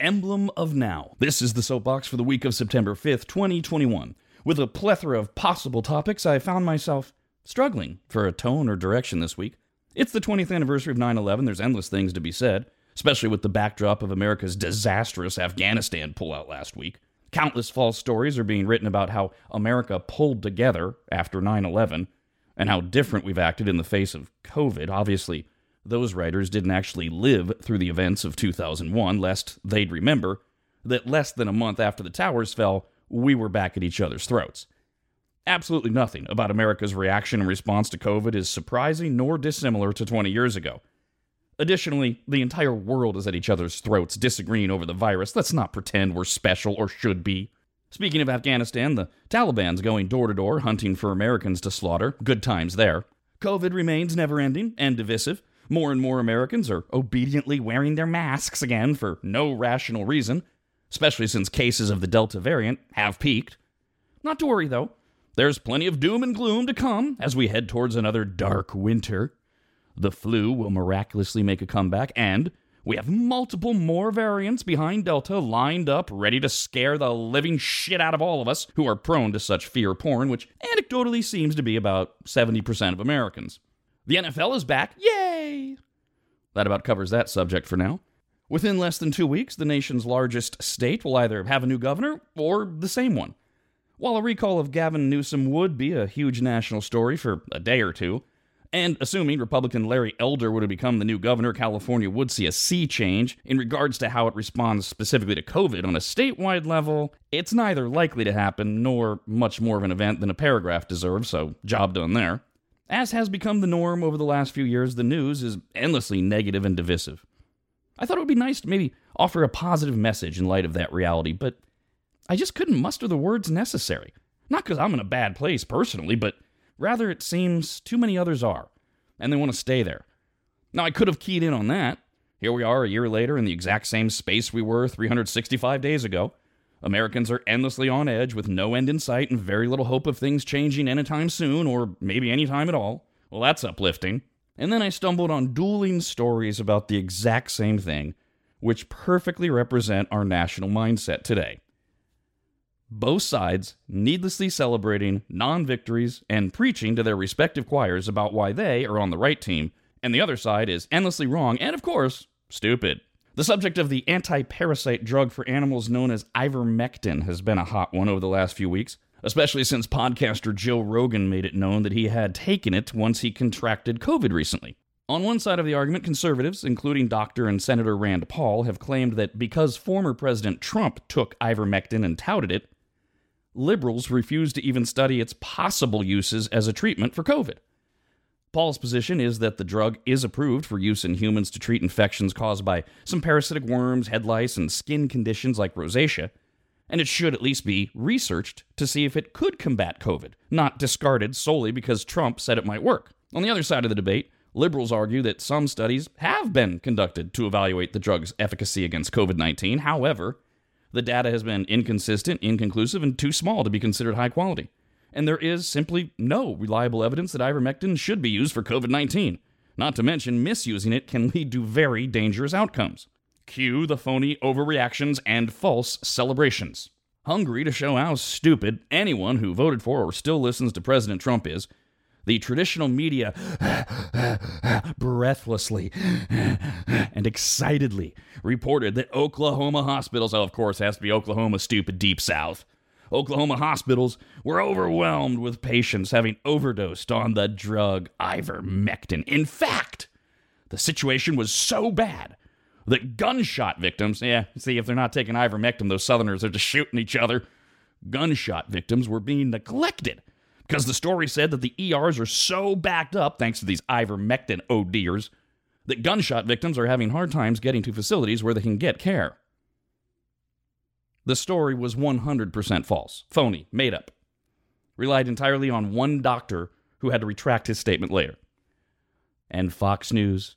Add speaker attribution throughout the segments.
Speaker 1: emblem of now. This is the soapbox for the week of September 5th, 2021. With a plethora of possible topics, I found myself struggling for a tone or direction this week. It's the 20th anniversary of 9 11. There's endless things to be said, especially with the backdrop of America's disastrous Afghanistan pullout last week. Countless false stories are being written about how America pulled together after 9 11 and how different we've acted in the face of COVID. Obviously, those writers didn't actually live through the events of 2001, lest they'd remember that less than a month after the towers fell, we were back at each other's throats. Absolutely nothing about America's reaction and response to COVID is surprising nor dissimilar to 20 years ago. Additionally, the entire world is at each other's throats disagreeing over the virus. Let's not pretend we're special or should be. Speaking of Afghanistan, the Taliban's going door to door hunting for Americans to slaughter. Good times there. COVID remains never ending and divisive. More and more Americans are obediently wearing their masks again for no rational reason, especially since cases of the Delta variant have peaked. Not to worry, though. There's plenty of doom and gloom to come as we head towards another dark winter. The flu will miraculously make a comeback, and we have multiple more variants behind Delta lined up, ready to scare the living shit out of all of us who are prone to such fear porn, which anecdotally seems to be about 70% of Americans. The NFL is back. Yay! That about covers that subject for now. Within less than two weeks, the nation's largest state will either have a new governor or the same one. While a recall of Gavin Newsom would be a huge national story for a day or two, and assuming Republican Larry Elder would have become the new governor, California would see a sea change in regards to how it responds specifically to COVID on a statewide level. It's neither likely to happen nor much more of an event than a paragraph deserves, so job done there. As has become the norm over the last few years, the news is endlessly negative and divisive. I thought it would be nice to maybe offer a positive message in light of that reality, but I just couldn't muster the words necessary. Not because I'm in a bad place personally, but rather it seems too many others are, and they want to stay there. Now, I could have keyed in on that. Here we are a year later in the exact same space we were 365 days ago. Americans are endlessly on edge with no end in sight and very little hope of things changing anytime soon or maybe anytime at all. Well, that's uplifting. And then I stumbled on dueling stories about the exact same thing, which perfectly represent our national mindset today. Both sides needlessly celebrating non victories and preaching to their respective choirs about why they are on the right team, and the other side is endlessly wrong and, of course, stupid. The subject of the anti parasite drug for animals known as ivermectin has been a hot one over the last few weeks, especially since podcaster Joe Rogan made it known that he had taken it once he contracted COVID recently. On one side of the argument, conservatives, including Dr. and Senator Rand Paul, have claimed that because former President Trump took ivermectin and touted it, liberals refuse to even study its possible uses as a treatment for COVID. Paul's position is that the drug is approved for use in humans to treat infections caused by some parasitic worms, head lice, and skin conditions like rosacea, and it should at least be researched to see if it could combat COVID, not discarded solely because Trump said it might work. On the other side of the debate, liberals argue that some studies have been conducted to evaluate the drug's efficacy against COVID 19. However, the data has been inconsistent, inconclusive, and too small to be considered high quality and there is simply no reliable evidence that ivermectin should be used for COVID 19. Not to mention, misusing it can lead to very dangerous outcomes. Cue the phony overreactions and false celebrations. Hungry to show how stupid anyone who voted for or still listens to President Trump is, the traditional media breathlessly and excitedly reported that Oklahoma hospitals, oh, of course, has to be Oklahoma, stupid deep south, Oklahoma hospitals were overwhelmed with patients having overdosed on the drug ivermectin. In fact, the situation was so bad that gunshot victims, yeah, see, if they're not taking ivermectin, those Southerners are just shooting each other. Gunshot victims were being neglected because the story said that the ERs are so backed up, thanks to these ivermectin ODers, that gunshot victims are having hard times getting to facilities where they can get care. The story was 100% false, phony, made up. Relied entirely on one doctor who had to retract his statement later. And Fox News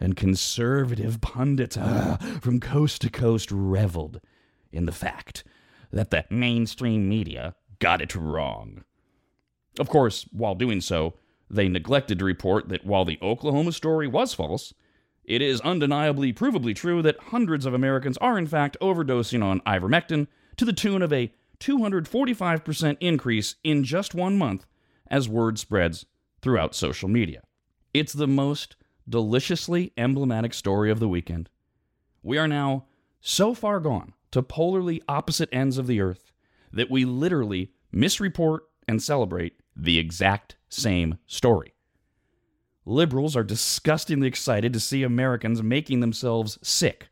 Speaker 1: and conservative pundits uh, from coast to coast reveled in the fact that the mainstream media got it wrong. Of course, while doing so, they neglected to report that while the Oklahoma story was false, It is undeniably, provably true that hundreds of Americans are in fact overdosing on ivermectin to the tune of a 245% increase in just one month as word spreads throughout social media. It's the most deliciously emblematic story of the weekend. We are now so far gone to polarly opposite ends of the earth that we literally misreport and celebrate the exact same story. Liberals are disgustingly excited to see Americans making themselves sick.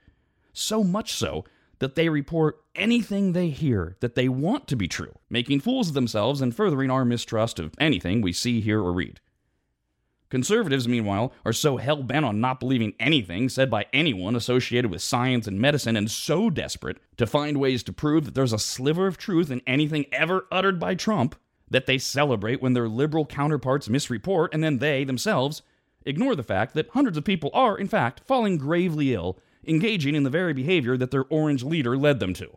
Speaker 1: So much so that they report anything they hear that they want to be true, making fools of themselves and furthering our mistrust of anything we see, hear, or read. Conservatives, meanwhile, are so hell bent on not believing anything said by anyone associated with science and medicine and so desperate to find ways to prove that there's a sliver of truth in anything ever uttered by Trump that they celebrate when their liberal counterparts misreport and then they themselves ignore the fact that hundreds of people are, in fact, falling gravely ill, engaging in the very behavior that their orange leader led them to.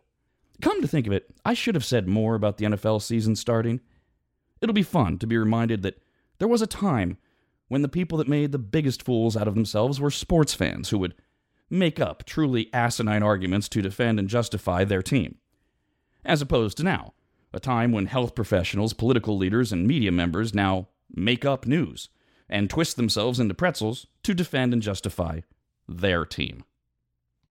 Speaker 1: Come to think of it, I should have said more about the NFL season starting. It'll be fun to be reminded that there was a time when the people that made the biggest fools out of themselves were sports fans who would make up truly asinine arguments to defend and justify their team. As opposed to now, a time when health professionals, political leaders, and media members now make up news and twist themselves into pretzels to defend and justify their team.